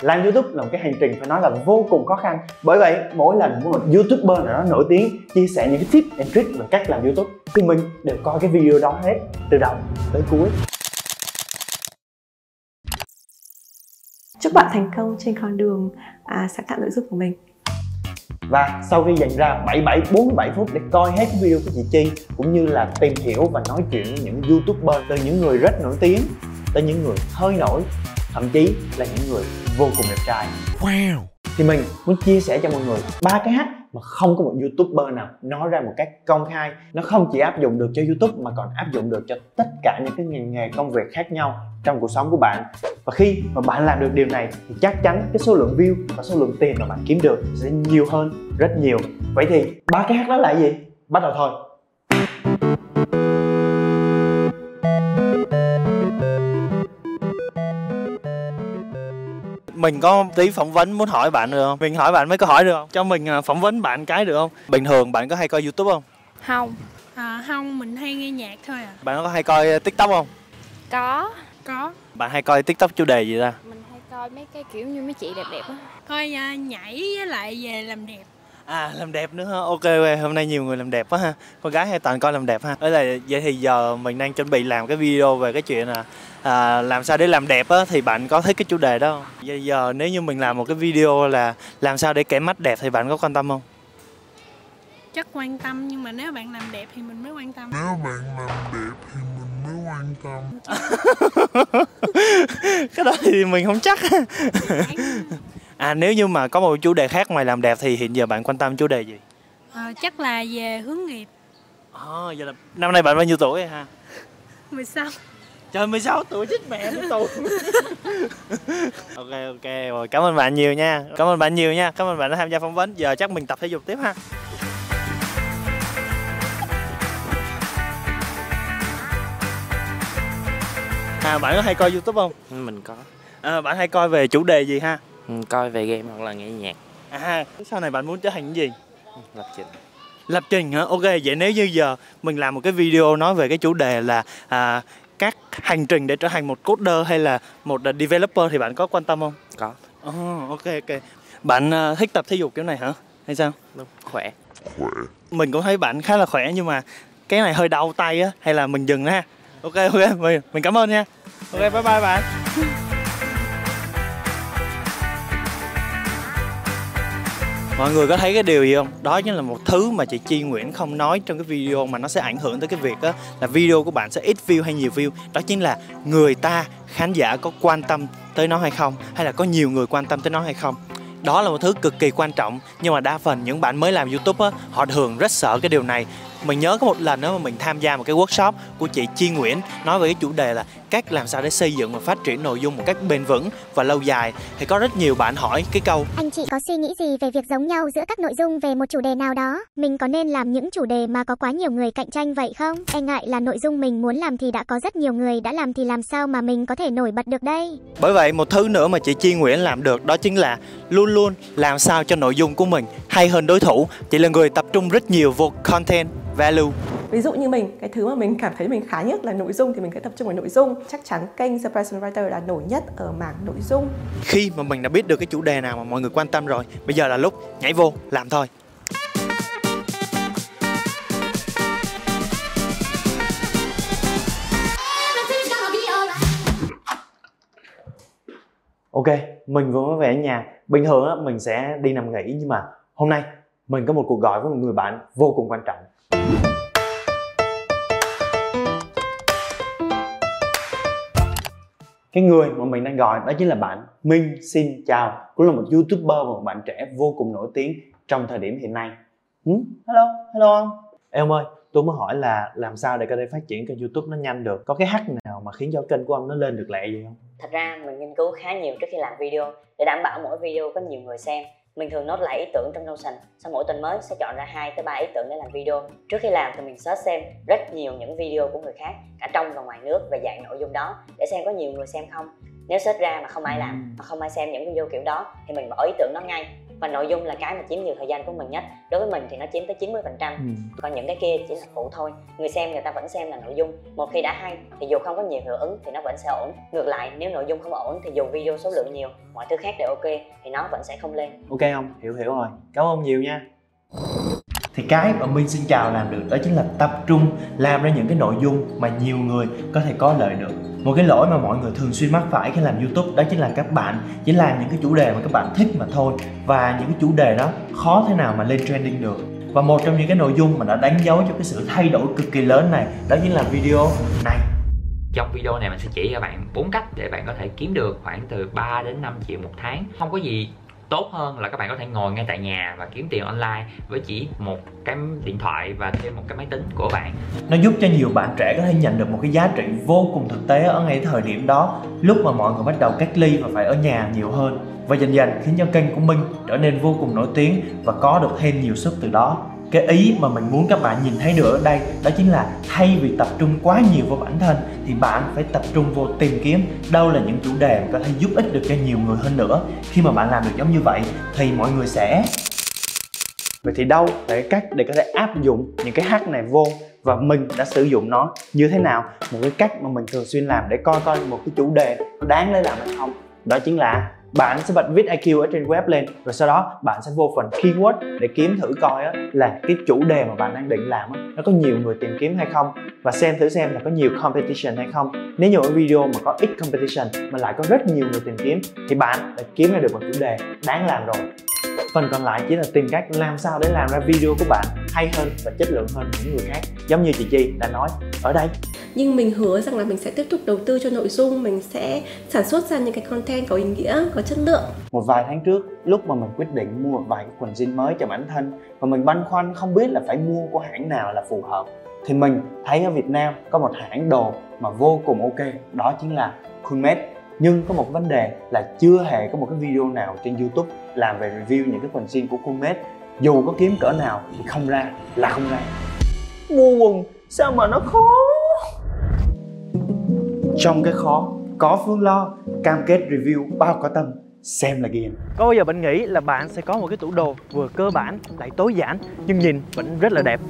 làm youtube là một cái hành trình phải nói là vô cùng khó khăn. Bởi vậy mỗi lần một youtuber nào đó nổi tiếng chia sẻ những cái tip and trick về cách làm youtube thì mình đều coi cái video đó hết từ đầu tới cuối. Chúc bạn thành công trên con đường à, sáng tạo nội dung của mình. Và sau khi dành ra 77 47 phút để coi hết video của chị Chi cũng như là tìm hiểu và nói chuyện với những youtuber từ những người rất nổi tiếng tới những người hơi nổi thậm chí là những người vô cùng đẹp trai. Wow. Thì mình muốn chia sẻ cho mọi người ba cái hack mà không có một youtuber nào nói ra một cách công khai. Nó không chỉ áp dụng được cho youtube mà còn áp dụng được cho tất cả những cái ngành nghề công việc khác nhau trong cuộc sống của bạn. Và khi mà bạn làm được điều này thì chắc chắn cái số lượng view và số lượng tiền mà bạn kiếm được sẽ nhiều hơn rất nhiều. Vậy thì ba cái hack đó là gì? Bắt đầu thôi mình có tí phỏng vấn muốn hỏi bạn được không? Mình hỏi bạn mấy câu hỏi được không? Cho mình à, phỏng vấn bạn cái được không? Bình thường bạn có hay coi youtube không? Không. À, không mình hay nghe nhạc thôi à. Bạn có hay coi à, tiktok không? Có. Có. Bạn hay coi tiktok chủ đề gì ta? Mình hay coi mấy cái kiểu như mấy chị đẹp đẹp á. Coi uh, nhảy với lại về làm đẹp. À làm đẹp nữa ha. Ok, hôm nay nhiều người làm đẹp quá ha. Con gái hay toàn coi làm đẹp ha. Đấy là vậy thì giờ mình đang chuẩn bị làm cái video về cái chuyện là à, làm sao để làm đẹp á thì bạn có thấy cái chủ đề đó không? Bây giờ nếu như mình làm một cái video là làm sao để kẻ mắt đẹp thì bạn có quan tâm không? Chắc quan tâm nhưng mà nếu bạn làm đẹp thì mình mới quan tâm. Nếu bạn làm đẹp thì mình mới quan tâm. cái đó thì mình không chắc. À nếu như mà có một chủ đề khác ngoài làm đẹp thì hiện giờ bạn quan tâm chủ đề gì? À, chắc là về hướng nghiệp. À, giờ là năm nay bạn bao nhiêu tuổi ha? 16. Trời 16 tuổi chết mẹ nó tù. ok ok rồi cảm ơn bạn nhiều nha. Cảm ơn bạn nhiều nha. Cảm ơn bạn đã tham gia phỏng vấn. Giờ chắc mình tập thể dục tiếp ha. À bạn có hay coi YouTube không? Mình có. À, bạn hay coi về chủ đề gì ha? Ừ, coi về game hoặc là nghe nhạc à sau này bạn muốn trở thành cái gì lập trình lập trình hả ok vậy nếu như giờ mình làm một cái video nói về cái chủ đề là à, các hành trình để trở thành một coder hay là một developer thì bạn có quan tâm không? Có. Oh, ok ok. Bạn uh, thích tập thể dục kiểu này hả? Hay sao? Đúng khỏe. Khỏe. Mình cũng thấy bạn khá là khỏe nhưng mà cái này hơi đau tay á hay là mình dừng ha. Ok ok mình mình cảm ơn nha. Ok bye bye bạn mọi người có thấy cái điều gì không? Đó chính là một thứ mà chị chi nguyễn không nói trong cái video mà nó sẽ ảnh hưởng tới cái việc đó là video của bạn sẽ ít view hay nhiều view. Đó chính là người ta, khán giả có quan tâm tới nó hay không? Hay là có nhiều người quan tâm tới nó hay không? Đó là một thứ cực kỳ quan trọng. Nhưng mà đa phần những bạn mới làm youtube á, họ thường rất sợ cái điều này. Mình nhớ có một lần đó mà mình tham gia một cái workshop của chị Chi Nguyễn, nói về cái chủ đề là cách làm sao để xây dựng và phát triển nội dung một cách bền vững và lâu dài. Thì có rất nhiều bạn hỏi cái câu anh chị có suy nghĩ gì về việc giống nhau giữa các nội dung về một chủ đề nào đó? Mình có nên làm những chủ đề mà có quá nhiều người cạnh tranh vậy không? E ngại là nội dung mình muốn làm thì đã có rất nhiều người đã làm thì làm sao mà mình có thể nổi bật được đây? Bởi vậy một thứ nữa mà chị Chi Nguyễn làm được đó chính là luôn luôn làm sao cho nội dung của mình hay hơn đối thủ. Chị là người tập trung rất nhiều vô content value ví dụ như mình cái thứ mà mình cảm thấy mình khá nhất là nội dung thì mình sẽ tập trung vào nội dung. Chắc chắn kênh The Person Writer là nổi nhất ở mảng nội dung. Khi mà mình đã biết được cái chủ đề nào mà mọi người quan tâm rồi bây giờ là lúc nhảy vô làm thôi. Ok mình vừa mới về ở nhà. Bình thường á mình sẽ đi nằm nghỉ nhưng mà hôm nay mình có một cuộc gọi với một người bạn vô cùng quan trọng cái người mà mình đang gọi đó chính là bạn Minh xin chào. Cũng là một youtuber và một bạn trẻ vô cùng nổi tiếng trong thời điểm hiện nay. Ừ? hello hello ông. Em ơi, tôi mới hỏi là làm sao để có thể phát triển kênh youtube nó nhanh được? Có cái hack nào mà khiến cho kênh của ông nó lên được lẹ gì không? Thật ra mình nghiên cứu khá nhiều trước khi làm video, để đảm bảo mỗi video có nhiều người xem mình thường nốt lại ý tưởng trong Notion sau mỗi tuần mới sẽ chọn ra 2 tới 3 ý tưởng để làm video. Trước khi làm thì mình search xem rất nhiều những video của người khác cả trong và ngoài nước về dạng nội dung đó để xem có nhiều người xem không. Nếu search ra mà không ai làm mà không ai xem những video kiểu đó thì mình bỏ ý tưởng đó ngay và nội dung là cái mà chiếm nhiều thời gian của mình nhất. Đối với mình thì nó chiếm tới 90% phần trăm. Ừ. còn những cái kia chỉ là phụ thôi. Người xem người ta vẫn xem là nội dung. Một khi đã hay thì dù không có nhiều hiệu ứng thì nó vẫn sẽ ổn. Ngược lại nếu nội dung không ổn thì dù video số lượng nhiều mọi thứ khác đều ok thì nó vẫn sẽ không lên. Ok không? Hiểu hiểu rồi. Cảm ơn nhiều nha. Thì cái mà Minh xin chào làm được đó chính là tập trung làm ra những cái nội dung mà nhiều người có thể có lợi được một cái lỗi mà mọi người thường xuyên mắc phải khi làm youtube đó chính là các bạn chỉ làm những cái chủ đề mà các bạn thích mà thôi. Và những cái chủ đề đó khó thế nào mà lên trending được. Và một trong những cái nội dung mà đã đánh dấu cho cái sự thay đổi cực kỳ lớn này, đó chính là video này. Trong video này mình sẽ chỉ cho bạn bốn cách để bạn có thể kiếm được khoảng từ 3 đến 5 triệu một tháng. Không có gì tốt hơn là các bạn có thể ngồi ngay tại nhà và kiếm tiền online với chỉ một cái điện thoại và thêm một cái máy tính của bạn. Nó giúp cho nhiều bạn trẻ có thể nhận được một cái giá trị vô cùng thực tế ở ngay thời điểm đó, lúc mà mọi người bắt đầu cách ly và phải ở nhà nhiều hơn. Và dần dần khiến cho kênh của Minh trở nên vô cùng nổi tiếng và có được thêm nhiều sức từ đó cái ý mà mình muốn các bạn nhìn thấy được ở đây, đó chính là thay vì tập trung quá nhiều vào bản thân, thì bạn phải tập trung vô tìm kiếm đâu là những chủ đề mà có thể giúp ích được cho nhiều người hơn nữa. Khi mà bạn làm được giống như vậy, thì mọi người sẽ Vậy thì đâu là cái cách để có thể áp dụng những cái hack này vô và mình đã sử dụng nó như thế nào? Một cái cách mà mình thường xuyên làm để coi coi một cái chủ đề có đáng để làm hay không? Đó chính là bạn sẽ bật viết IQ ở trên web lên rồi sau đó bạn sẽ vô phần keyword để kiếm thử coi á, là cái chủ đề mà bạn đang định làm á, nó có nhiều người tìm kiếm hay không? Và xem thử xem là có nhiều competition hay không. Nếu như ở video mà có ít competition mà lại có rất nhiều người tìm kiếm thì bạn đã kiếm ra được một chủ đề đáng làm rồi phần còn lại chỉ là tìm cách làm sao để làm ra video của bạn hay hơn và chất lượng hơn những người khác giống như chị Chi đã nói. Ở đây. Nhưng mình hứa rằng là mình sẽ tiếp tục đầu tư cho nội dung mình sẽ sản xuất ra những cái content có ý nghĩa có chất lượng. Một vài tháng trước lúc mà mình quyết định mua một vài cái quần jean mới cho bản thân và mình băn khoăn không biết là phải mua của hãng nào là phù hợp thì mình thấy ở Việt Nam có một hãng đồ mà vô cùng ok đó chính là Coolmate nhưng có một vấn đề là chưa hề có một cái video nào trên YouTube làm về review những cái quần jean của Coolmate dù có kiếm cỡ nào thì không ra là không ra. Mua quần sao mà nó khó? Trong cái khó có phương lo cam kết review bao có tâm xem là ghiền có bao giờ bạn nghĩ là bạn sẽ có một cái tủ đồ vừa cơ bản lại tối giản nhưng nhìn vẫn rất là đẹp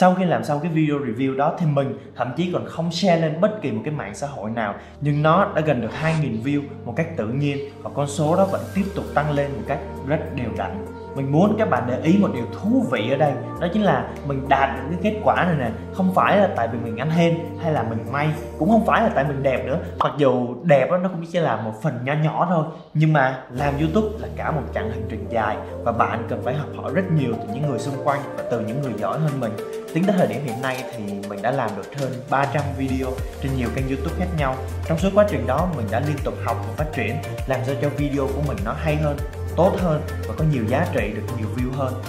sau khi làm xong cái video review đó thì mình thậm chí còn không share lên bất kỳ một cái mạng xã hội nào. Nhưng nó đã gần được 2.000 view một cách tự nhiên và con số đó vẫn tiếp tục tăng lên một cách rất đều đặn mình muốn các bạn để ý một điều thú vị ở đây đó chính là mình đạt được cái kết quả này nè không phải là tại vì mình ăn hên hay là mình may cũng không phải là tại mình đẹp nữa. Mặc dù đẹp đó, nó cũng chỉ là một phần nhỏ nhỏ thôi nhưng mà làm youtube là cả một chặng hành trình dài và bạn cần phải học hỏi rất nhiều từ những người xung quanh và từ những người giỏi hơn mình. Tính tới thời điểm hiện nay thì mình đã làm được hơn 300 video trên nhiều kênh youtube khác nhau. Trong suốt quá trình đó mình đã liên tục học và phát triển làm sao cho video của mình nó hay hơn tốt hơn và có nhiều giá trị, được nhiều view hơn.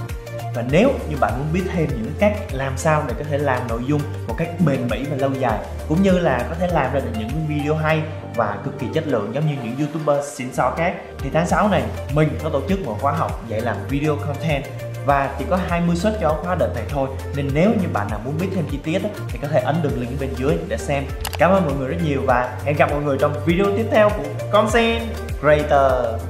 Và nếu như bạn muốn biết thêm những cách làm sao để có thể làm nội dung một cách bền bỉ và lâu dài, cũng như là có thể làm ra được những video hay và cực kỳ chất lượng giống như những youtuber xịn sò khác, thì tháng 6 này mình có tổ chức một khóa học dạy làm video content. Và chỉ có 20 suất cho khóa đợt này thôi, nên nếu như bạn nào muốn biết thêm chi tiết thì có thể ấn đường link bên dưới để xem. Cảm ơn mọi người rất nhiều và hẹn gặp mọi người trong video tiếp theo của content creator.